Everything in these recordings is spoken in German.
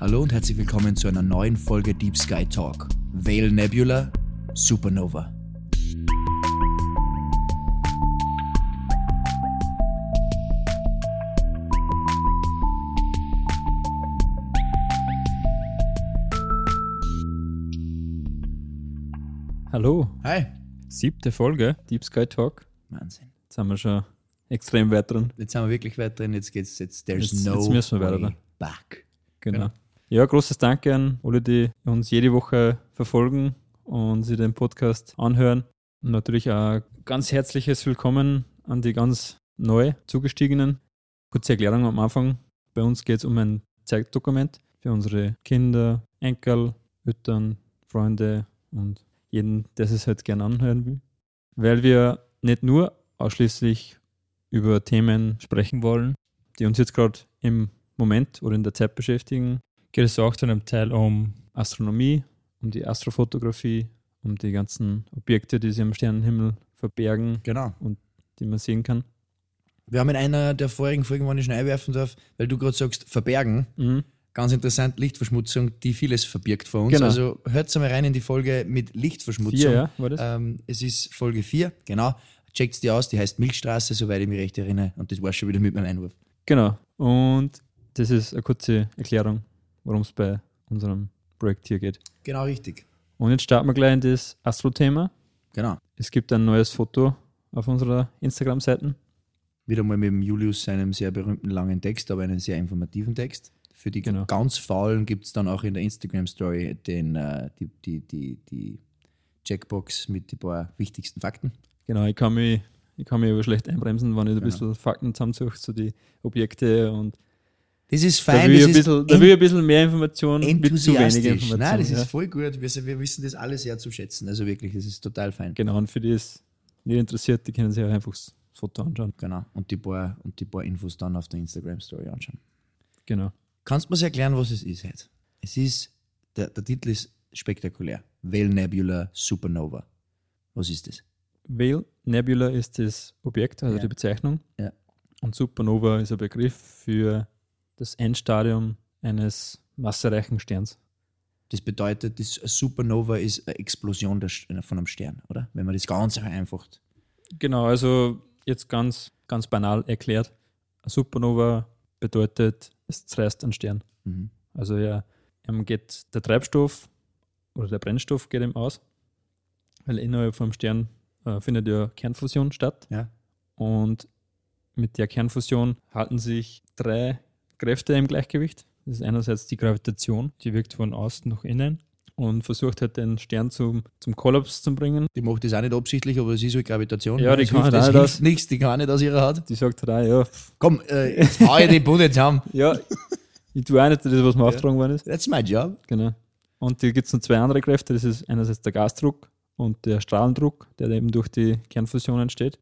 Hallo und herzlich willkommen zu einer neuen Folge Deep Sky Talk. Vale Nebula Supernova. Hallo, Hi. siebte Folge Deep Sky Talk. Wahnsinn. Jetzt haben wir schon extrem weit drin. Jetzt sind wir wirklich weit drin. Jetzt geht's jetzt. There's Jetzt- no jetzt müssen wir weiter, way oder? back. Genau. Genau. Ja, großes Danke an alle, die uns jede Woche verfolgen und sich den Podcast anhören. Und natürlich auch ganz herzliches Willkommen an die ganz neu zugestiegenen. Kurze Erklärung am Anfang. Bei uns geht es um ein Zeitdokument für unsere Kinder, Enkel, Eltern, Freunde und jeden, der es halt gerne anhören will. Weil wir nicht nur ausschließlich über Themen sprechen wollen, die uns jetzt gerade im Moment oder in der Zeit beschäftigen, geht es auch zu einem Teil um Astronomie, um die Astrofotografie, um die ganzen Objekte, die sich am Sternenhimmel verbergen, Genau. die man sehen kann. Wir haben in einer der vorigen Folgen, wenn ich schon einwerfen darf, weil du gerade sagst, verbergen. Mhm. Ganz interessant, Lichtverschmutzung, die vieles verbirgt vor uns. Genau. Also hört mal rein in die Folge mit Lichtverschmutzung. Vier, ja, war das? Ähm, es ist Folge 4, genau. Checkt die aus, die heißt Milchstraße, soweit ich mich recht erinnere. Und das war schon wieder mit meinem Einwurf. Genau. Und das ist eine kurze Erklärung, worum es bei unserem Projekt hier geht. Genau richtig. Und jetzt starten wir gleich in das Astro-Thema. Genau. Es gibt ein neues Foto auf unserer Instagram-Seite. Wieder mal mit dem Julius seinem sehr berühmten langen Text, aber einen sehr informativen Text. Für die Genau. ganz Faulen gibt es dann auch in der Instagram-Story den, äh, die, die, die, die Checkbox mit den paar wichtigsten Fakten. Genau, ich kann mich, ich kann mich aber schlecht einbremsen, wenn ich ein Genau. bisschen Fakten zusammensuche, so die Objekte und Das ist da fein, will, ich das ein ist bisschen, da will ich ein bisschen mehr Information mit zu wenig enthusiastisch. Information. Nein, das ja. ist voll gut. Wir, wir wissen das alle sehr zu schätzen. Also wirklich, das ist total fein. Genau, und für die es nicht interessiert, die können sich auch einfach das Foto anschauen. Genau. Und die paar, und die paar Infos dann auf der Instagram-Story anschauen. Genau. Kannst du mir erklären, was es ist jetzt? Es ist, der, der Titel ist spektakulär. Vale Nebula Supernova. Was ist das? Vale Nebula ist das Objekt, also Ja. die Bezeichnung. Ja. Und Supernova ist ein Begriff für das Endstadium eines massereichen Sterns. Das bedeutet, das Supernova ist eine Explosion St- von einem Stern, oder? Wenn man das ganz vereinfacht. Genau, also jetzt ganz, ganz banal erklärt. Eine Supernova bedeutet, es zerreißt einen Stern. Mhm. Also ja, geht der Treibstoff oder der Brennstoff geht ihm aus, weil innerhalb vom Stern äh, findet ja Kernfusion statt. Ja. Und mit der Kernfusion halten sich drei Kräfte im Gleichgewicht. Das ist einerseits die Gravitation, die wirkt von außen nach innen und versucht halt den Stern zum, zum Kollaps zu bringen. Die macht das auch nicht absichtlich, aber es ist halt Gravitation. Ja, die kann hilft, halt das. nichts, die kann nicht aus ihrer Haut. Die sagt halt auch, ja, Komm, äh, jetzt hau ich die Bude zusammen. ja, ich tue auch nicht das, was mir aufgetragen worden ist. That's my job. Genau. Und da gibt es noch zwei andere Kräfte. Das ist einerseits der Gasdruck und der Strahlendruck, der eben durch die Kernfusion entsteht.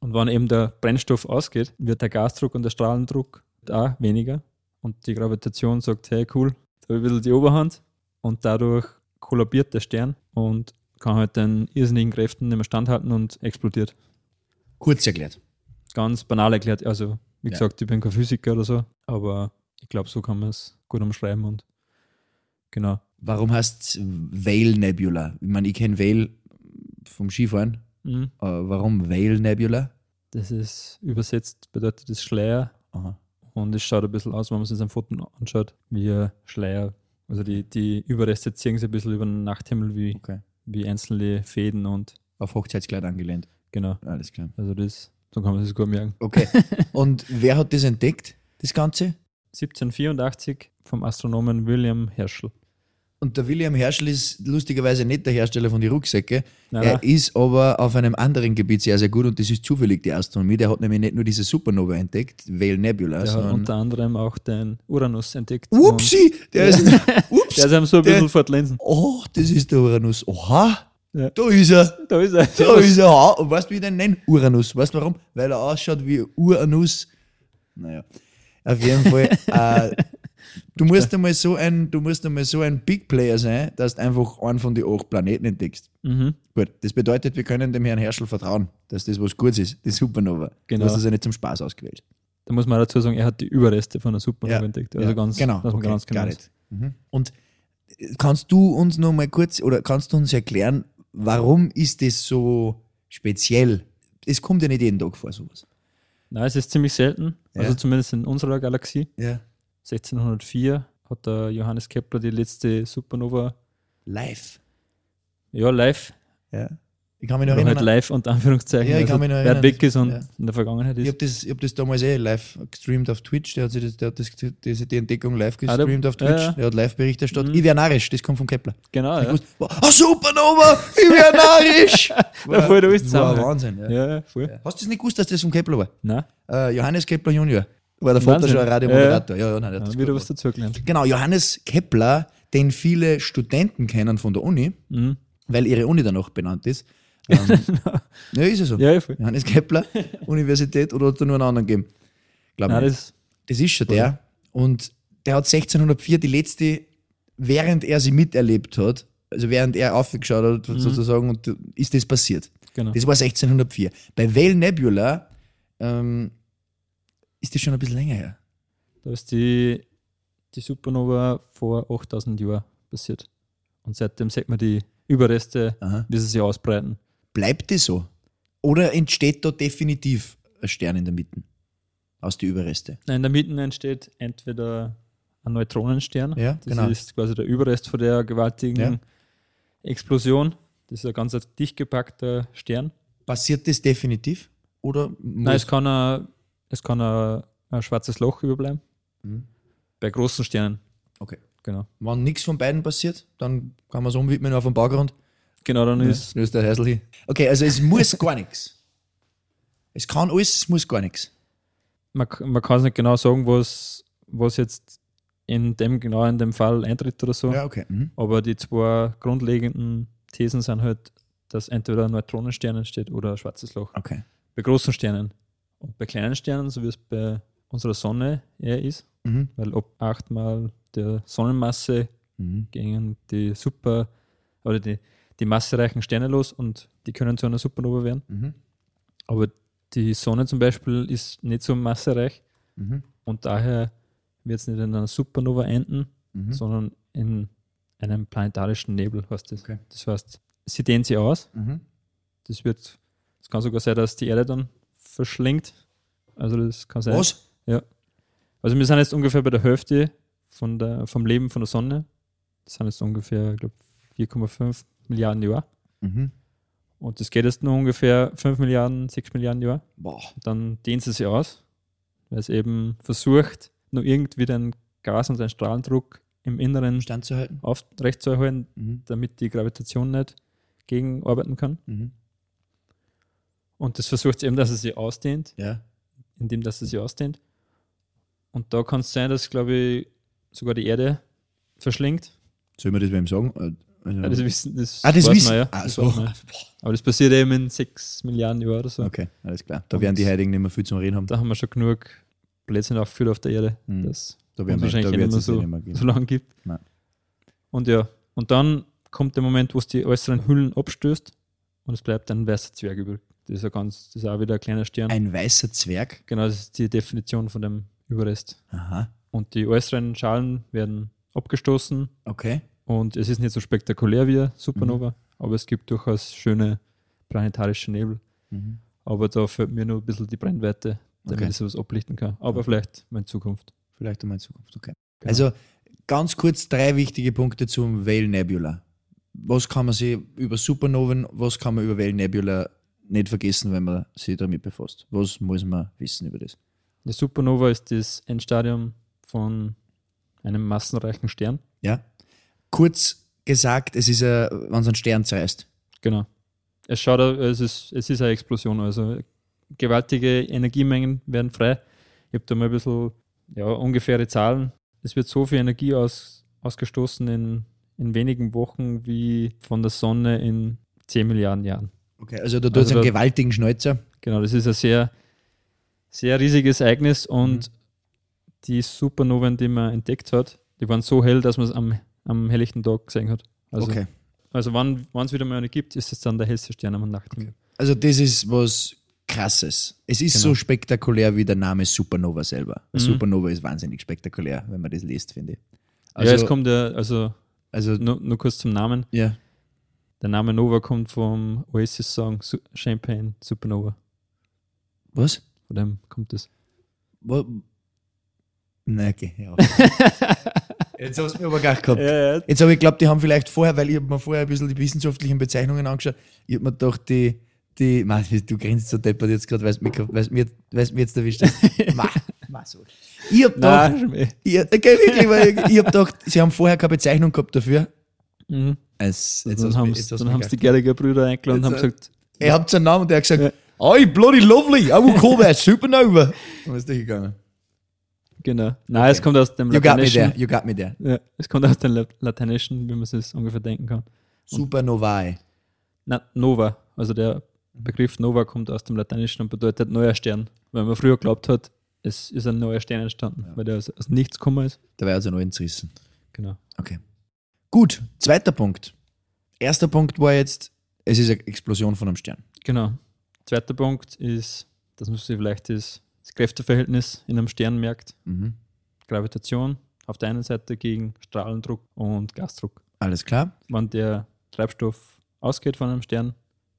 Und wenn eben der Brennstoff ausgeht, wird der Gasdruck und der Strahlendruck auch weniger. Und die Gravitation sagt, hey cool, da habe ich ein bisschen die Oberhand. Und dadurch kollabiert der Stern und kann halt den irrsinnigen Kräften nicht mehr standhalten und explodiert. Kurz erklärt. Ganz banal erklärt. Also, wie Ja. gesagt, ich bin kein Physiker oder so, aber ich glaube, so kann man es gut umschreiben und genau. Warum heißt Vale Nebula? Ich meine, ich kenne Vale vom Skifahren. Mhm. Äh, warum Vale Nebula? Das ist übersetzt, bedeutet das Schleier Aha. Und es schaut ein bisschen aus, wenn man sich ein Foto anschaut, wie ein Schleier. Also die, die Überreste ziehen sich ein bisschen über den Nachthimmel wie, Okay. wie einzelne Fäden und Auf Hochzeitskleid angelehnt. genau. Alles klar. Also das, so kann man sich das gut merken. Okay. Und wer hat das entdeckt, das Ganze? 1784 vom Astronomen William Herschel. Und der William Herschel ist lustigerweise nicht der Hersteller von den Rucksäcke. Nein, er nein. ist aber auf einem anderen Gebiet sehr, sehr gut und das ist zufällig die Astronomie. Der hat nämlich nicht nur diese Supernova entdeckt, Vale Nebula, Der hat sondern. unter anderem auch den Uranus entdeckt. Upsi! Der ist. Ups! Der ist einem so ein Der- bisschen vor die Linsen. Oh, das ist der Uranus. Oha! Ja. Da ist er! Da ist er. Da ist er! Und weißt du, wie ich den nenne? Uranus. Weißt du warum? Weil er ausschaut wie Uranus. Naja. Auf jeden Fall. äh, du musst einmal so ein, du musst einmal so ein Big Player sein, dass du einfach einen von den acht Planeten entdeckst. Mhm. Gut, das bedeutet, wir können dem Herrn Herschel vertrauen, dass das was Gutes ist, die Supernova. Genau. Du hast ja nicht zum Spaß ausgewählt. Da muss man dazu sagen, er hat die Überreste von der Supernova Ja. entdeckt. Also Ja, ganz, genau. Okay, ganz genau it. Und kannst du uns noch mal kurz oder kannst du uns erklären, warum ist das so speziell? Es kommt ja nicht jeden Tag vor, sowas. Nein, es ist ziemlich selten. Ja. Also zumindest in unserer Galaxie. Ja. 1604 hat der Johannes Kepler die letzte Supernova, Live. ja, live, Ja. Ich kann mich noch oder halt erinnern. live unter Anführungszeichen, Ja, ich kann mich noch wer erinnern. weg ist und Ja. in der Vergangenheit Ich ist. habe das, ich hab das damals eh live gestreamt auf Twitch. Der hat, sich das, der hat das, diese, die Entdeckung live Ah, gestreamt auf Twitch. ja, ja. Der hat live-Bericht erstattet. Ich wäre narrisch, das kommt von Kepler. Genau, Ich ja. wusste, ah, Supernova, ich wäre narrisch. Da fällt alles war zusammen. Wahnsinn. Ja. Ja, voll. Hast du das nicht gewusst, dass das von Kepler war? Nein, Äh, Johannes Kepler Junior. War der Vater schon ein Radiomoderator. Ja, ja, nein, der hat da das wieder was dazugelernt. Genau, Johannes Kepler, den viele Studenten kennen von der Uni, Mhm. weil ihre Uni danach benannt ist. Ähm, ja, ist ja so. Ja, ja, voll. Johannes Kepler, Universität oder hat er nur einen anderen gegeben? Glaub Nein, das, Das ist schon der. Und der hat 1604 die letzte, während er sie miterlebt hat, also während er aufgeschaut hat, sozusagen, und ist das passiert. genau. Das war 1604. Bei Vale Nebula ähm, ist das schon ein bisschen länger her. Da ist die, die Supernova vor 8000 Jahren passiert. Und seitdem sieht man die Überreste, Aha. wie sie sich ausbreiten. Bleibt das so? Oder entsteht da definitiv ein Stern in der Mitte aus den Überreste? In der Mitte entsteht entweder ein Neutronenstern. Ja, das genau. ist quasi der Überrest von der gewaltigen Ja. Explosion. Das ist ein ganz dicht gepackter Stern. Passiert das definitiv? Oder Nein, es kann, ein, es kann ein, ein schwarzes Loch überbleiben. Mhm. Bei großen Sternen, okay. genau. Wenn nichts von beiden passiert, dann kann man es umwidmen auf dem Baugrund. Genau, dann ist Das ist der Häusl hin. Okay, also es muss gar nichts. Es kann alles, es muss gar nichts. man, man kann es nicht genau sagen, was, was jetzt in dem genau in dem Fall eintritt oder so. Ja, okay. Mhm. Aber die zwei grundlegenden Thesen sind halt, dass entweder ein Neutronenstern entsteht oder ein schwarzes Loch. Okay. Bei großen Sternen. Und bei kleinen Sternen, so wie es bei unserer Sonne eher ist, Mhm. weil ab achtmal der Sonnenmasse Mhm. gehen die super oder die, die massereichen Sterne los und die können zu einer Supernova werden. Mhm. Aber die Sonne zum Beispiel ist nicht so massereich Mhm. und daher wird es nicht in einer Supernova enden, Mhm. sondern in einem planetarischen Nebel, heißt das. Okay. Das heißt, sie dehnt sich aus. Mhm. Das wird, es kann sogar sein, dass die Erde dann verschlingt. Also das kann sein. Was? Also wir sind jetzt ungefähr bei der Hälfte von der, vom Leben von der Sonne. Das sind jetzt ungefähr, ich glaube, 4,5 Milliarden Jahre. Mhm. Und das geht jetzt nur ungefähr 5 Milliarden, 6 Milliarden Jahre. Boah. Dann dehnt sie sich aus, weil es eben versucht, nur irgendwie den Gas und den Strahlendruck im Inneren Standzuhalten. aufrechtzuerhalten, Mhm. damit die Gravitation nicht gegenarbeiten kann. Mhm. Und das versucht sie eben, dass es sich ausdehnt, Ja. indem dass es sich ausdehnt. Und da kann es sein, dass, glaube ich, sogar die Erde verschlingt. Soll man das wem sagen? Äh, also- Ja, das wissen, das ah, das wissen man ja. Ah, Das so. Aber das passiert eben in 6 Milliarden Jahren oder so. Okay, alles klar. Da Und- werden die Heiligen nicht mehr viel zum Reden haben. Da haben wir schon genug Blödsinn aufgeführt auf der Erde, Mhm. dass Da werden wir wahrscheinlich da nicht mehr eh so, nicht so lange gibt. Nein. Und ja, und dann kommt der Moment, wo es die äußeren Hüllen abstößt und es bleibt ein weißer Zwerg übrig. Das ist, ja ganz, das ist auch wieder ein kleiner Stern. Ein weißer Zwerg. genau, das ist die Definition von dem Überrest. Aha. Und die äußeren Schalen werden abgestoßen Okay. und es ist nicht so spektakulär wie eine Supernova, Mhm. aber es gibt durchaus schöne planetarische Nebel. Mhm. Aber da fehlt mir nur ein bisschen die Brennweite, damit Okay. ich sowas ablichten kann. Aber vielleicht mal in Zukunft. Vielleicht einmal in Zukunft, okay. Genau. Also ganz kurz drei wichtige Punkte zum Vale Nebula. Was kann man sich über Supernoven, was kann man über Vale Nebula nicht vergessen, wenn man sich damit befasst? Was muss man wissen über das? Die Supernova ist das Endstadium von einem massenreichen Stern. Ja. Kurz gesagt, es ist ein, wenn es ein Stern zerreißt. Genau. Es schaut, au- es ist, es ist eine Explosion, also gewaltige Energiemengen werden frei. Ich habe da mal ein bisschen ja, ungefähre Zahlen. Es wird so viel Energie aus, ausgestoßen in, in wenigen Wochen wie von der Sonne in 10 Milliarden Jahren. Okay, also da tut es Also einen da- gewaltigen Schnäuzer. Genau, das ist ein sehr, sehr riesiges Ereignis und die Supernoven, die man entdeckt hat, die waren so hell, dass man es am, am helllichten Tag gesehen hat. Also, okay. also wann es wieder mal eine gibt, ist es dann der hellste Stern am Nachthimmel. Also das ist was krasses. Es ist Genau. so spektakulär wie der Name Supernova selber. Mhm. Supernova ist wahnsinnig spektakulär, wenn man das liest, finde ich. Also, ja, es kommt ja, also also nur, nur kurz zum Namen. ja. Der Name Nova kommt vom Oasis-Song Champagne Supernova. Was? Von dem kommt das. Wo? Nein, okay, ja. Jetzt hast du mich aber gar gehabt. ja. Jetzt habe ich geglaubt, die haben vielleicht vorher, weil ich hab mir vorher ein bisschen die wissenschaftlichen Bezeichnungen angeschaut, ich habe mir gedacht, die, die, Mann, du grinst so deppert jetzt gerade, weil es mich, weil's mir, weil's mir jetzt erwischt hast. Ma, ma so. Ich habe gedacht, Nein, ich, okay, wirklich, weil ich, ich habe gedacht, sie haben vorher keine Bezeichnung gehabt dafür. Mhm. Es, jetzt dann haben haben's die gar- Gallagher Brüder eingeladen und haben äh, gesagt, Ihr habt einen Namen und der hat gesagt, Ja. I bloody lovely, I will call that supernova. Und ist durchgegangen. genau. Nein, es kommt aus dem You got me Lateinischen. there, you got me there. Ja, es kommt aus dem La- Lateinischen, wie man es ungefähr denken kann. Supernovae. Na, Nova, also der Begriff Nova kommt aus dem Lateinischen und bedeutet neuer Stern, weil man früher glaubt hat, es ist ein neuer Stern entstanden, weil der aus, aus nichts gekommen ist. Da war also noch entrissen. Genau. Okay. Gut, zweiter Punkt. Erster Punkt war jetzt, es ist eine Explosion von einem Stern. Genau. Zweiter Punkt ist, dass man sich vielleicht das, das Kräfteverhältnis in einem Stern merkt. Mhm. Gravitation auf der einen Seite gegen Strahlendruck und Gasdruck. Alles klar? Wenn der Treibstoff ausgeht von einem Stern,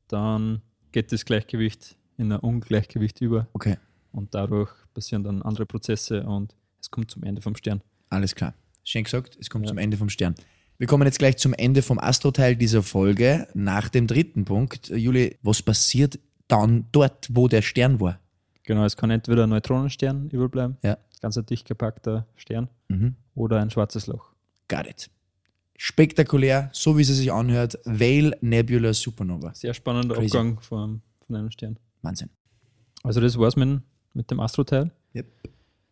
dann geht das Gleichgewicht in ein Ungleichgewicht über Okay, und dadurch passieren dann andere Prozesse und es kommt zum Ende vom Stern. alles klar. Schön gesagt, es kommt Ja. zum Ende vom Stern. Wir kommen jetzt gleich zum Ende vom Astroteil dieser Folge. Nach dem dritten Punkt. Juli, was passiert dann dort, wo der Stern war? Genau, es kann entweder ein Neutronenstern überbleiben, Ja. ganz ein dicht gepackter Stern, Mhm. oder ein schwarzes Loch. Got it. Spektakulär, so wie es sich anhört. Vale Nebula Supernova. Sehr spannender Crazy. Abgang von, von einem Stern. Wahnsinn. Also das war's mit, mit dem Astroteil. Yep.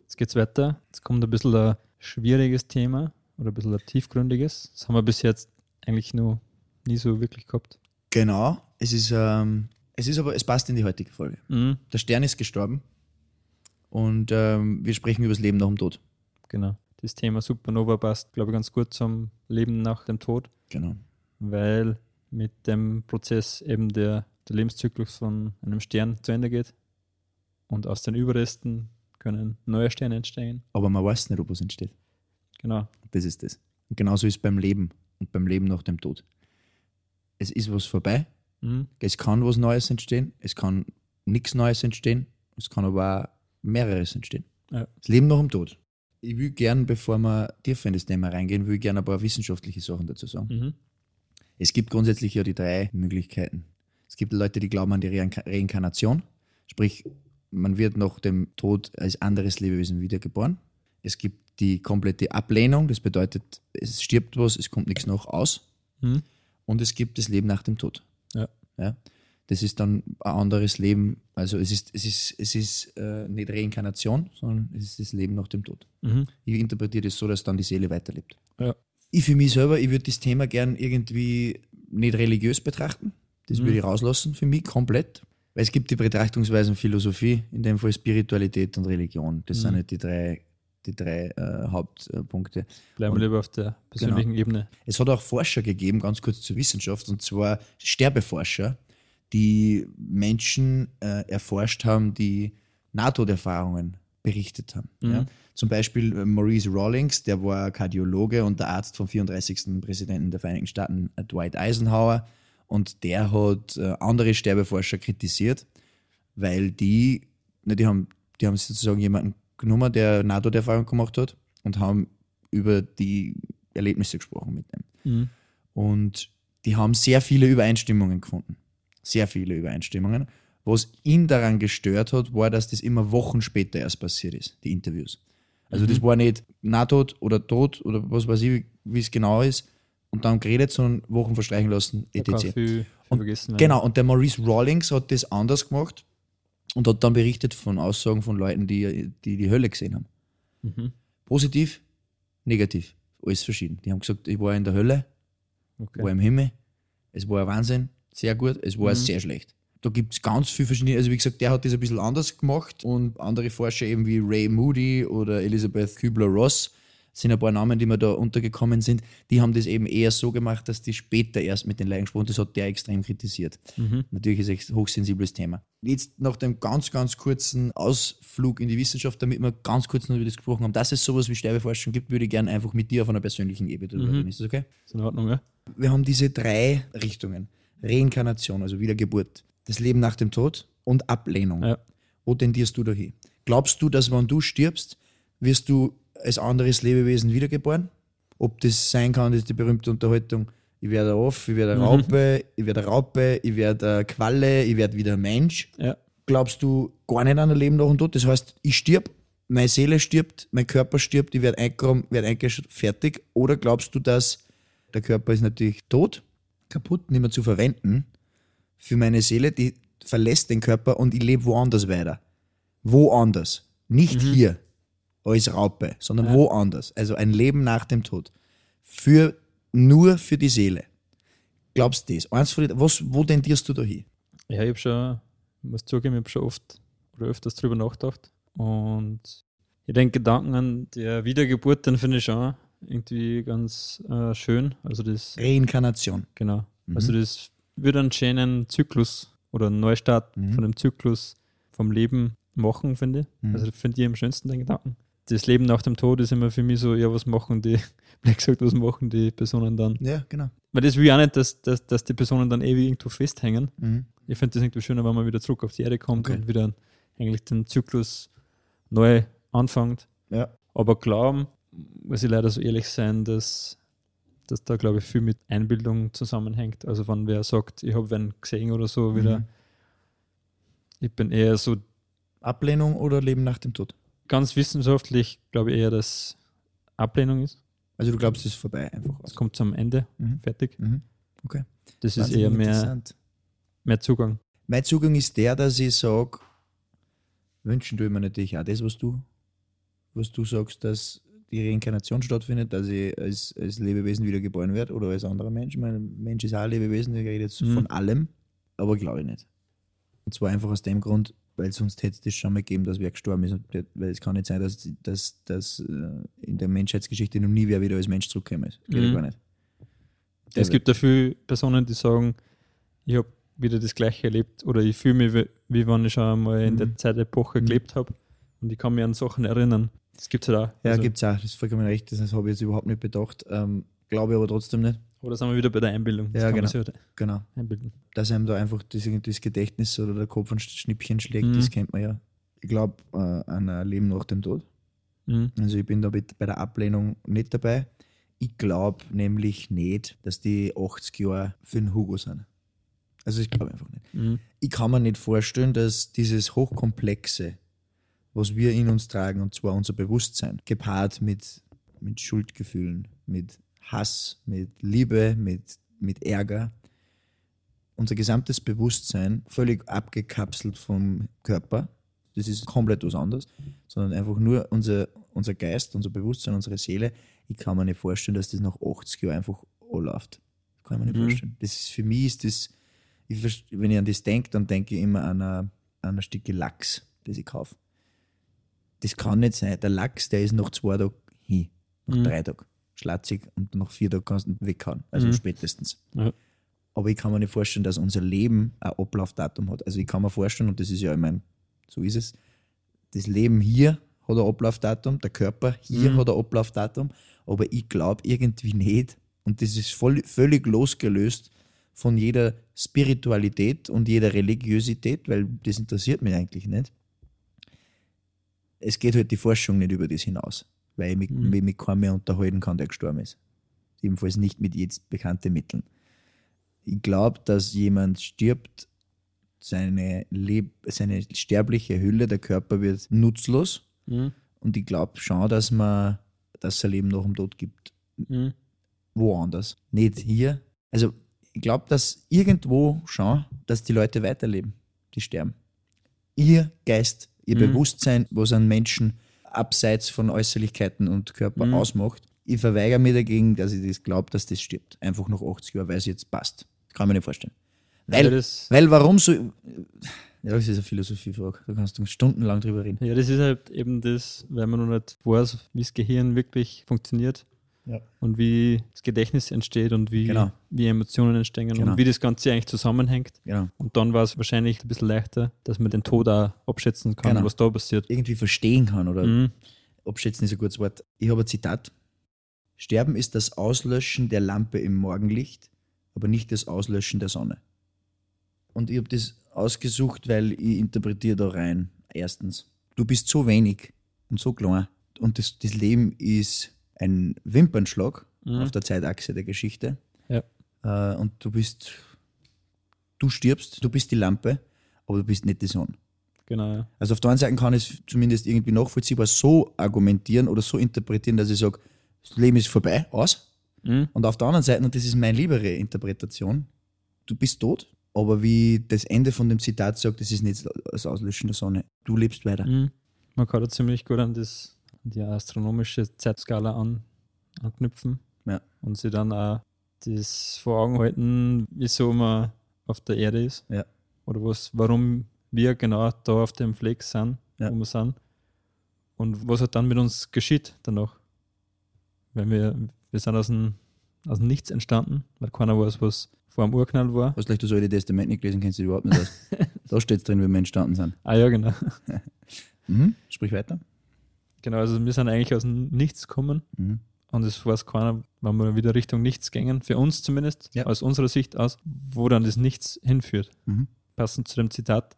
Jetzt geht's weiter. Jetzt kommt ein bisschen ein schwieriges Thema oder ein bisschen ein tiefgründiges. Das haben wir bis jetzt eigentlich nur nie so wirklich gehabt. Genau. Es ist, ähm, es ist aber, es passt in die heutige Folge. Mhm, Der Stern ist gestorben und ähm, wir sprechen über das Leben nach dem Tod. genau. Das Thema Supernova passt, glaube ich, ganz gut zum Leben nach dem Tod, Genau. weil mit dem Prozess eben der, der Lebenszyklus von einem Stern zu Ende geht und aus den Überresten können neue Sterne entstehen. Aber man weiß nicht, ob was entsteht. Genau. Das ist das. Und genauso ist es beim Leben und beim Leben nach dem Tod. Es ist was vorbei. Mhm. Es kann was Neues entstehen. Es kann nichts Neues entstehen. Es kann aber auch mehreres entstehen. Ja. Das Leben nach dem Tod. Ich will gern, bevor wir tiefer in das Thema reingehen, will ich gerne ein paar wissenschaftliche Sachen dazu sagen. Mhm. Es gibt grundsätzlich ja die drei Möglichkeiten. Es gibt Leute, die glauben an die Reinka- Reinkarnation, sprich, man wird nach dem Tod als anderes Lebewesen wiedergeboren. Es gibt die komplette Ablehnung, das bedeutet, es stirbt was, es kommt nichts noch aus. Mhm. Und es gibt das Leben nach dem Tod. Ja. Ja? Das ist dann ein anderes Leben. Also es ist, es ist, es ist äh, nicht Reinkarnation, sondern es ist das Leben nach dem Tod. Mhm. Ich interpretiere das so, dass dann die Seele weiterlebt. Ja. Ich für mich selber, ich würde das Thema gern irgendwie nicht religiös betrachten. Das Mhm. würde ich rauslassen für mich komplett. Weil es gibt die Betrachtungsweisen Philosophie, in dem Fall Spiritualität und Religion. Das Mhm. sind nicht die drei, die drei äh, Hauptpunkte. Bleiben wir lieber auf der persönlichen Ebene. Es hat auch Forscher gegeben, ganz kurz zur Wissenschaft, und zwar Sterbeforscher, die Menschen äh, erforscht haben, die Nahtoderfahrungen berichtet haben. Mhm. Ja. Zum Beispiel äh, Maurice Rawlings, der war Kardiologe und der Arzt vom 34. Präsidenten der Vereinigten Staaten, äh, Dwight Eisenhower. Und der hat äh, andere Sterbeforscher kritisiert, weil die, ne, die, haben, die haben sozusagen jemanden genommen, der Nahtoderfahrung gemacht hat und haben über die Erlebnisse gesprochen mit dem. Mhm. Und die haben sehr viele Übereinstimmungen gefunden. Sehr viele Übereinstimmungen. Was ihn daran gestört hat, war, dass das immer Wochen später erst passiert ist, die Interviews. Also das war nicht Nahtod oder Tod oder was weiß ich, wie es genau ist, und dann geredet, sondern Wochen verstreichen lassen, etc. viel, viel Und. Genau, und der Maurice Rawlings hat das anders gemacht und hat dann berichtet von Aussagen von Leuten, die die, die Hölle gesehen haben. Mhm. Positiv, negativ, alles verschieden. Die haben gesagt, ich war in der Hölle, Okay. war im Himmel, es war ein Wahnsinn, sehr gut, es war Mhm. sehr schlecht. Da gibt es ganz viele verschiedene, also wie gesagt, der hat das ein bisschen anders gemacht und andere Forscher eben wie Ray Moody oder Elizabeth Kübler-Ross, sind ein paar Namen, die mir da untergekommen sind, die haben das eben eher so gemacht, dass die später erst mit den Leichen gesprochen Das hat der extrem kritisiert. Natürlich ist es ein hochsensibles Thema. Jetzt nach dem ganz, ganz kurzen Ausflug in die Wissenschaft, damit wir ganz kurz noch über das gesprochen haben, dass es sowas wie Sterbeforschung gibt, würde ich gerne einfach mit dir auf einer persönlichen Ebene drüber reden. Ist das okay? Ist in Ordnung, ja? Wir haben diese drei Richtungen. Reinkarnation, also Wiedergeburt, das Leben nach dem Tod und Ablehnung. Ja. Wo tendierst du dahin? Glaubst du, dass wenn du stirbst, wirst du als anderes Lebewesen wiedergeboren? Ob das sein kann, ist die berühmte Unterhaltung, ich werde ein Off, ich werde eine Raupe, ich werde eine Raupe, ich werde eine Qualle, ich werde wieder ein Mensch. Ja. Glaubst du gar nicht an ein Leben nach dem Tod? Das heißt, ich stirb, meine Seele stirbt, mein Körper stirbt, ich werde eingegraben, werde eingeschüttet, fertig. Oder glaubst du, dass der Körper ist natürlich tot, kaputt, nicht mehr zu verwenden für meine Seele, die verlässt den Körper und ich lebe woanders weiter. Woanders. Nicht hier als Raupe, sondern woanders. Also ein Leben nach dem Tod. Für, nur für die Seele. Glaubst du das? Eins von den, was, wo tendierst du da hin? Ja, ich habe schon, ich muss zugeben, ich habe schon oft oder öfters drüber nachgedacht. Und ich denke, Gedanken an der Wiedergeburt, den finde ich schon irgendwie ganz äh, schön. Also das, Reinkarnation. genau. Also das würde einen schönen Zyklus oder einen Neustart von dem Zyklus vom Leben machen, finde ich. Also das finde ich am schönsten, den Gedanken. Das Leben nach dem Tod ist immer für mich so, ja, was machen die, blöd gesagt, was machen die Personen dann? Ja, genau. Weil das will ich auch nicht, dass, dass, dass die Personen dann ewig irgendwo festhängen. Mhm. Ich finde das irgendwie schöner, wenn man wieder zurück auf die Erde kommt Okay. und wieder eigentlich den Zyklus neu anfängt. Ja. Aber glauben, muss ich leider so ehrlich sein, dass, dass da, glaube ich, viel mit Einbildung zusammenhängt. Also wenn wer sagt, ich habe wen gesehen oder so, wieder, Mhm. ich bin eher so Ablehnung oder Leben nach dem Tod? Ganz wissenschaftlich, glaube ich eher, dass Ablehnung ist. Also du glaubst, es ist vorbei einfach. Es kommt zum Ende, Mhm. fertig. Mhm. Okay. Das ist Wahnsinnig eher mehr, mehr Zugang. Mein Zugang ist der, dass ich sage, wünschen tue ich mir natürlich auch das, was du, was du sagst, dass die Reinkarnation stattfindet, dass ich als, als Lebewesen wieder geboren werde oder als anderer Mensch. Mein Mensch ist auch ein Lebewesen, ich rede jetzt Mhm. von allem, aber glaube ich nicht. Und zwar einfach aus dem Grund, weil sonst hätte es das schon mal gegeben, dass wer gestorben ist. Der- Weil es kann nicht sein, dass, dass, dass äh, in der Menschheitsgeschichte noch nie wer wieder als Mensch zurückgekommen ist. Geht Mhm. gar nicht. Es gibt ja viele Personen, die sagen, ich habe wieder das Gleiche erlebt oder ich fühle mich, wie, wie wenn ich schon einmal in der Mhm. Zeitepoche Mhm. gelebt habe und ich kann mich an Sachen erinnern. Das gibt es halt auch. Ja, Also, gibt es auch, das ist vollkommen recht, das habe ich jetzt überhaupt nicht bedacht. Ähm, glaube ich aber trotzdem nicht. Oder sind wir wieder bei der Einbildung. Das Ja, genau. sich halt Genau. einbilden. Dass einem da einfach das, das Gedächtnis oder der Kopf ein Schnippchen schlägt, Mhm. das kennt man ja. Ich glaube äh, an ein Leben nach dem Tod. Mhm. Also ich bin da bei der Ablehnung nicht dabei. Ich glaube nämlich nicht, dass die 80 Jahre für den Hugo sind. Also ich glaube einfach nicht. Mhm. Ich kann mir nicht vorstellen, dass dieses Hochkomplexe, was wir in uns tragen, und zwar unser Bewusstsein, gepaart mit, mit Schuldgefühlen, mit Hass, mit Liebe, mit, mit Ärger, unser gesamtes Bewusstsein völlig abgekapselt vom Körper, das ist komplett was anderes, sondern einfach nur unser, unser Geist, unser Bewusstsein, unsere Seele. Ich kann mir nicht vorstellen, dass das nach 80 Jahren einfach anläuft. Kann ich mir nicht Mhm. vorstellen. Das ist, für mich ist das, ich, wenn ich an das denke, dann denke ich immer an ein, an ein Stück Lachs, das ich kaufe. Das kann nicht sein. Der Lachs, der ist nach zwei Tagen hin, nach Mhm. drei Tagen schlatzig und nach vier Tagen kannst du weghauen. Also Mhm. spätestens. Ja. Aber ich kann mir nicht vorstellen, dass unser Leben ein Ablaufdatum hat. Also ich kann mir vorstellen, und das ist ja, ich meine, so ist es, das Leben hier hat ein Ablaufdatum, der Körper hier Mhm. hat ein Ablaufdatum, aber ich glaube irgendwie nicht, und das ist voll, völlig losgelöst von jeder Spiritualität und jeder Religiosität, weil das interessiert mich eigentlich nicht. Es geht halt die Forschung nicht über das hinaus, weil ich mich, Mhm. mich mit keinem mehr unterhalten kann, der gestorben ist. Ebenfalls nicht mit jetzt bekannten Mitteln. Ich glaube, dass jemand stirbt, seine, Leb seine sterbliche Hülle, der Körper wird nutzlos. Mhm. Und ich glaube schon, dass man dass es ein Leben nach dem Tod gibt. Mhm. Woanders. Nicht hier. Also ich glaube, dass irgendwo schon, dass die Leute weiterleben, die sterben. Ihr Geist, ihr Mhm. Bewusstsein, was einen Menschen abseits von Äußerlichkeiten und Körper Mhm. ausmacht. Ich verweigere mir dagegen, dass ich das glaube, dass das stirbt. Einfach nach 80 Jahren, weil es jetzt passt. Kann man nicht vorstellen. Ja, Weil, das, weil warum so. Ja, das ist eine Philosophiefrage. Da kannst du stundenlang drüber reden. Ja, das ist halt eben das, weil man noch nicht weiß, wie das Gehirn wirklich funktioniert Ja. und wie das Gedächtnis entsteht und wie, Genau. wie Emotionen entstehen Genau. und wie das Ganze eigentlich zusammenhängt. Genau. Und dann war es wahrscheinlich ein bisschen leichter, dass man den Tod auch abschätzen kann, Genau. was da passiert. Irgendwie verstehen kann oder Mhm. abschätzen ist ein gutes Wort. Ich habe ein Zitat. Sterben ist das Auslöschen der Lampe im Morgenlicht, aber nicht das Auslöschen der Sonne. Und ich habe das ausgesucht, weil ich interpretiere da rein. Erstens, du bist so wenig und so klein und das, das Leben ist ein Wimpernschlag Mhm. auf der Zeitachse der Geschichte. Ja. Äh, und du bist, du stirbst, du bist die Lampe, aber du bist nicht die Sonne. Genau, ja. Also auf der einen Seite kann ich es zumindest irgendwie nachvollziehbar so argumentieren oder so interpretieren, dass ich sage, das Leben ist vorbei, aus. Mhm. Und auf der anderen Seite, und das ist meine liebere Interpretation, du bist tot, aber wie das Ende von dem Zitat sagt, das ist nicht das Auslöschen der Sonne. Du lebst weiter. Mhm. Man kann da ziemlich gut an, das, die astronomische Zeitskala an, anknüpfen Ja. und sich dann auch das vor Augen halten, wieso man auf der Erde ist. Ja. Oder was, warum wir genau da auf dem Fleck sind, Ja. wo wir sind. Und was halt dann mit uns geschieht danach. Weil wir, wir sind aus dem, aus dem Nichts entstanden, weil keiner weiß, was vor dem Urknall war. Hast vielleicht das Alte Testament nicht gelesen, kennst du überhaupt nicht aus. da steht drin, wie wir entstanden sind. Ah ja, genau. Mhm. Sprich weiter. Genau, also wir sind eigentlich aus dem Nichts gekommen. Mhm. Und es weiß keiner, wenn wir wieder Richtung Nichts gängen, für uns zumindest, Ja. aus unserer Sicht aus, wo dann das Nichts hinführt. Mhm. Passend zu dem Zitat,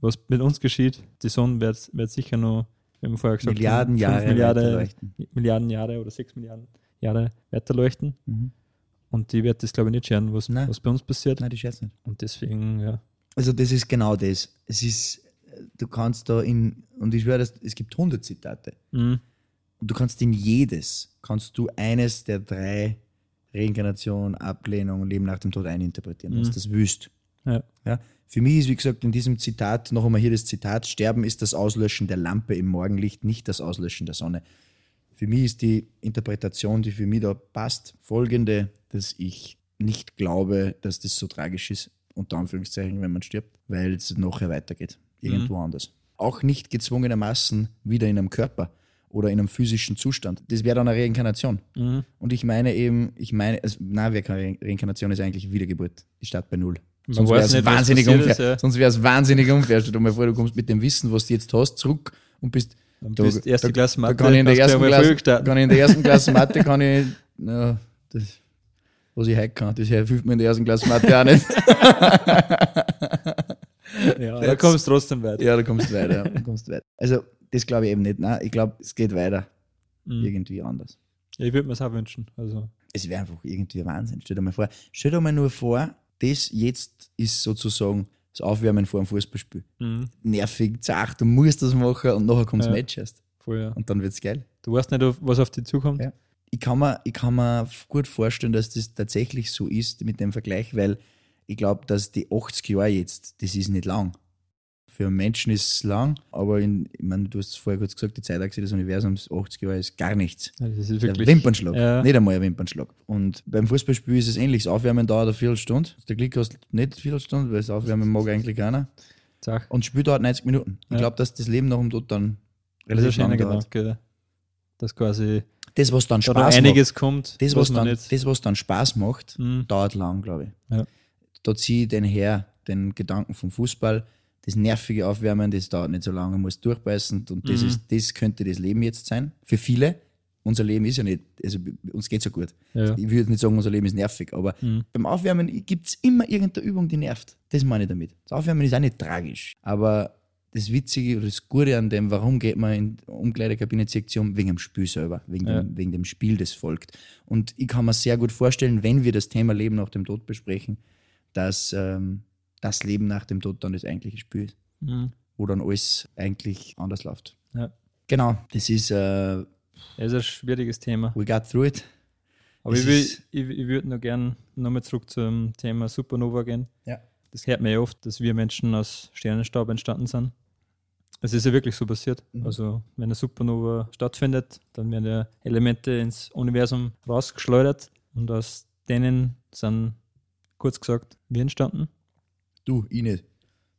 was mit uns geschieht, die Sonne wird, wird sicher noch, wie wir vorher gesagt Milliarden haben, Jahre Milliarden. Milliarden Jahre oder sechs Milliarden Jahre weiterleuchten. Mhm. Und die wird das, glaube ich, nicht scheren, was, Nein. was bei uns passiert. Nein, die schätzt nicht. Und deswegen, ja. Also das ist genau das. Es ist, du kannst da in, und ich schwöre, es gibt 100 Zitate. Mhm. Und du kannst in jedes, kannst du eines der drei Reinkarnation, Ablehnung, Leben nach dem Tod eininterpretieren, Mhm. du das wüsst. Ja. Ja? Für mich ist, wie gesagt, in diesem Zitat, noch einmal hier das Zitat, Sterben ist das Auslöschen der Lampe im Morgenlicht, nicht das Auslöschen der Sonne. Für mich ist die Interpretation, die für mich da passt, folgende, dass ich nicht glaube, dass das so tragisch ist, unter Anführungszeichen, wenn man stirbt, weil es nachher weitergeht, irgendwo anders. Auch nicht gezwungenermaßen wieder in einem Körper oder in einem physischen Zustand. Das wäre dann eine Reinkarnation. Mhm. Und ich meine eben, ich meine, also, nein, keine Re- Reinkarnation, ist eigentlich Wiedergeburt. Die Stadt bei Null. Sonst wäre es wahnsinnig unfair. ist, ja. Sonst wäre es wahnsinnig unfair. Stell dir mal vor, du kommst mit dem Wissen, was du jetzt hast, zurück und bist. Dann Da- bist erste da- Klasse Da Mathe, kann ich in der ersten Klasse, kann ich in der ersten Klasse Mathe, kann ich, na, das, was ich heute kann, das hilft mir in der ersten Klasse Mathe auch nicht. Ja, da kommst du trotzdem weiter. ja, da kommst du weiter. Ja, da kommst du weiter. Also, das glaube ich eben nicht. Nein, ich glaube, es geht weiter. Mhm. Irgendwie anders. Ja, ich würde mir es auch wünschen. Also, es wäre einfach irgendwie Wahnsinn. Stell dir mal vor, stell dir mal nur vor, das jetzt ist sozusagen das Aufwärmen vor einem Fußballspiel. mhm. Nervig, zart, du musst das machen und nachher kommt das Ja. Match erst. voll, ja. Und dann wird's geil. Du weißt nicht, was auf dich zukommt. Ja. Ich kann, mir, ich kann mir gut vorstellen, dass das tatsächlich so ist mit dem Vergleich, weil ich glaube, dass die 80 Jahre jetzt, das ist nicht lang. Für einen Menschen ist es lang, aber in, ich meine, du hast es vorher kurz gesagt, die Zeitachse des Universums, 80 Jahre ist gar nichts. Ja, Das ist Der wirklich. Wimpernschlag. Ja. Nicht einmal ein Wimpernschlag. Und beim Fußballspiel ist es ähnlich. Das Aufwärmen dauert eine Viertelstunde. Der Klick hast nicht eine Viertelstunde, weil das Aufwärmen mag eigentlich keiner. Sag. Und das Spiel dauert 90 Minuten. Ich Ja. glaube, dass das Leben nach dem Tod dann Das relativ schöner lang dauert. Gedanke, dass quasi Das, was dann Spaß einiges kommt, macht, das, was man dann, nicht. das, was dann Spaß macht, Mhm. dauert lang, glaube ich. Ja. Da ziehe ich den her, den Gedanken vom Fußball. Das nervige Aufwärmen, das dauert nicht so lange, muss durchbeißen. Und das, Mhm. ist, das könnte das Leben jetzt sein. Für viele. Unser Leben ist ja nicht, also uns geht es ja gut. Ja. Ich würde jetzt nicht sagen, unser Leben ist nervig, aber Mhm. beim Aufwärmen gibt es immer irgendeine Übung, die nervt. Das meine ich damit. Das Aufwärmen ist auch nicht tragisch. Aber das Witzige oder das Gute an dem, warum geht man in die Umkleidekabine zieht sich um, wegen dem Spiel selber, wegen, Ja. dem, wegen dem Spiel, das folgt. Und ich kann mir sehr gut vorstellen, wenn wir das Thema Leben nach dem Tod besprechen, dass ähm, das Leben nach dem Tod dann das eigentliche Spiel ist, Mhm. wo dann alles eigentlich anders läuft. Ja. Genau, das ist, äh, Das ist ein schwieriges Thema. we got through it. Aber Es ich, will, ich, ich würde noch gern nochmal zurück zum Thema Supernova gehen. Ja. Das hört man ja oft, dass wir Menschen aus Sternenstaub entstanden sind. Es ist ja wirklich so passiert. Mhm. Also, wenn eine Supernova stattfindet, dann werden ja Elemente ins Universum rausgeschleudert und aus denen sind, kurz gesagt, wir entstanden. Du, ich nicht.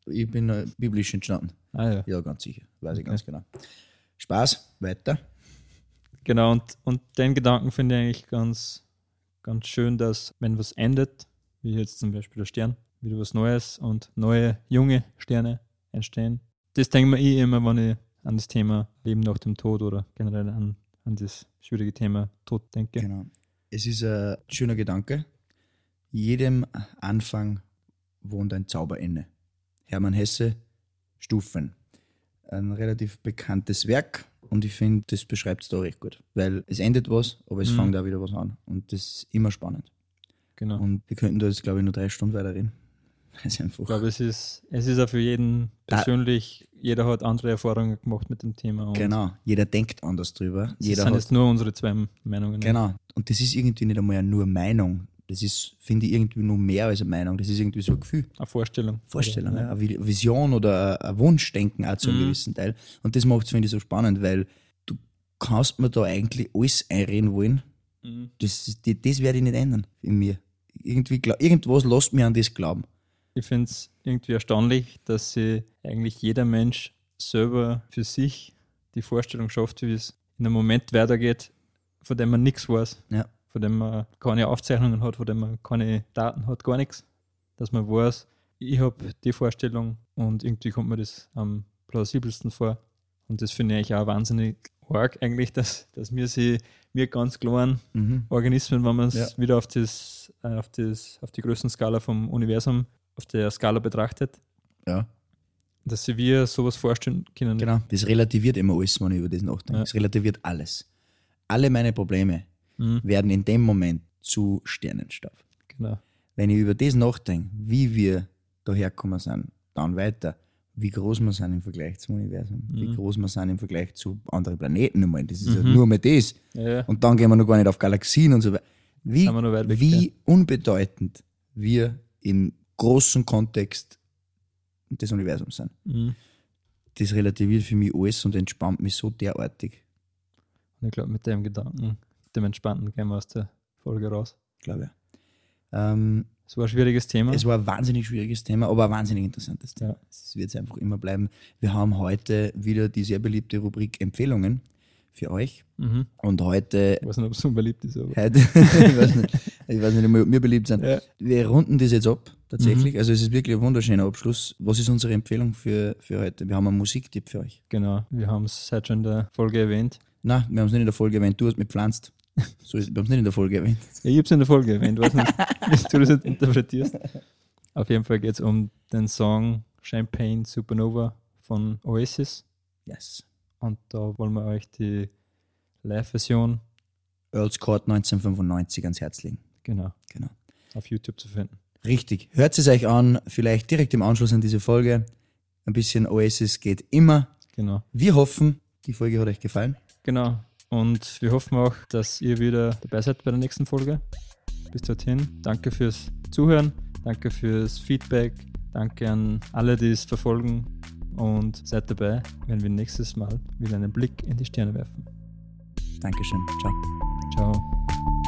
Ich bin äh, biblisch entstanden. Ah ja. Ja, ganz sicher. Weiß ich Okay. ganz genau. Spaß, weiter. Genau, und, und den Gedanken finde ich eigentlich ganz, ganz schön, dass wenn was endet, wie jetzt zum Beispiel der Stern, wieder was Neues und neue junge Sterne entstehen. Das denke mir ich immer, wenn ich an das Thema Leben nach dem Tod oder generell an, an das schwierige Thema Tod denke. Genau. Es ist ein schöner Gedanke. Jedem Anfang wohnt ein Zauberende. Hermann Hesse, Stufen. Ein relativ bekanntes Werk und ich finde, das beschreibt es da recht gut. Weil es endet was, aber es Mhm. fängt auch wieder was an. Und das ist immer spannend. Genau. Und wir könnten da jetzt, glaube ich, nur drei Stunden weiterreden. Das ist einfach. Ich glaube, es ist, es ist auch für jeden Da- persönlich, jeder hat andere Erfahrungen gemacht mit dem Thema. Genau. Jeder denkt anders drüber. Es Jeder sind jetzt nur unsere zwei Meinungen. Genau. Und das ist irgendwie nicht einmal nur Meinung. Das ist, finde ich, irgendwie nur mehr als eine Meinung. Das ist irgendwie so ein Gefühl. Eine Vorstellung. Vorstellung, ja. eine Vi- Vision oder ein Wunschdenken auch zu einem Mhm. gewissen Teil. Und das macht es, finde ich, so spannend, weil du kannst mir da eigentlich alles einreden wollen. Mhm. Das, die- das werde ich nicht ändern in mir. Irgendwie, irgendwas lässt mir an das glauben. Ich finde es irgendwie erstaunlich, dass sich eigentlich jeder Mensch selber für sich die Vorstellung schafft, wie es in einem Moment weitergeht, von dem man nichts weiß, Ja. Von dem man keine Aufzeichnungen hat, von dem man keine Daten hat, gar nichts. Dass man weiß, ich habe die Vorstellung und irgendwie kommt mir das am plausibelsten vor. Und das finde ich auch wahnsinnig arg, eigentlich, dass, dass wir sie, wir ganz kleinen Mhm. Organismen, wenn man es Ja. wieder auf, das, äh, auf, das, auf die Größenskala vom Universum, auf der Skala betrachtet, Ja, dass sie wir sowas vorstellen können. genau. Das relativiert immer alles, wenn ich über das nachdenke. Ja. Das relativiert alles. Alle meine Probleme Mhm, werden in dem Moment zu Sternenstaub. genau. wenn ich über das nachdenke, wie wir daherkommen sind, dann weiter, wie groß wir sind im Vergleich zum Universum, wie Mhm. groß wir sind im Vergleich zu anderen Planeten, einmal. das ist ja Mhm. nur mal das. Ja, ja. Und dann gehen wir noch gar nicht auf Galaxien und so weiter. Wie, weg, wie unbedeutend wir im großen Kontext des Universums sind. Mhm. Das relativiert für mich alles und entspannt mich so derartig, Und ich glaube, mit dem Gedanken, dem Entspannten gehen wir aus der Folge raus. glaube ich. Ähm, Es war ein schwieriges Thema. Es war ein wahnsinnig schwieriges Thema, aber ein wahnsinnig interessantes Thema. Ja. Es wird einfach immer bleiben. Wir haben heute wieder die sehr beliebte Rubrik Empfehlungen für euch. mhm. Und heute, Ich weiß nicht, ob es unbeliebt ist, aber. heute ich, weiß nicht, ich weiß nicht, ob wir beliebt sind. Ja. Wir runden das jetzt ab, tatsächlich. Also es ist wirklich ein wunderschöner Abschluss. Was ist unsere Empfehlung für, für heute? Wir haben einen Musiktipp für euch. Genau, wir haben es heute schon in der Folge erwähnt. Na, wir haben es nicht in der Folge erwähnt. Du hast mich pflanzt. So ist, wir haben es nicht in der Folge erwähnt. Ja, ich habe es in der Folge erwähnt, weiß nicht, wie du das jetzt interpretierst. Auf jeden Fall geht es um den Song Champagne Supernova von Oasis. Yes. Und da wollen wir euch die Live-Version Earls Court 1995 ans Herz legen. genau, Genau. auf YouTube zu finden. Richtig. Hört es euch an, vielleicht direkt im Anschluss an diese Folge. Ein bisschen Oasis geht immer. Genau. Wir hoffen, die Folge hat euch gefallen. Genau. Und wir hoffen auch, dass ihr wieder dabei seid bei der nächsten Folge. Bis dorthin, danke fürs Zuhören, danke fürs Feedback, danke an alle, die es verfolgen und seid dabei, wenn wir nächstes Mal wieder einen Blick in die Sterne werfen. Dankeschön. Ciao. Ciao.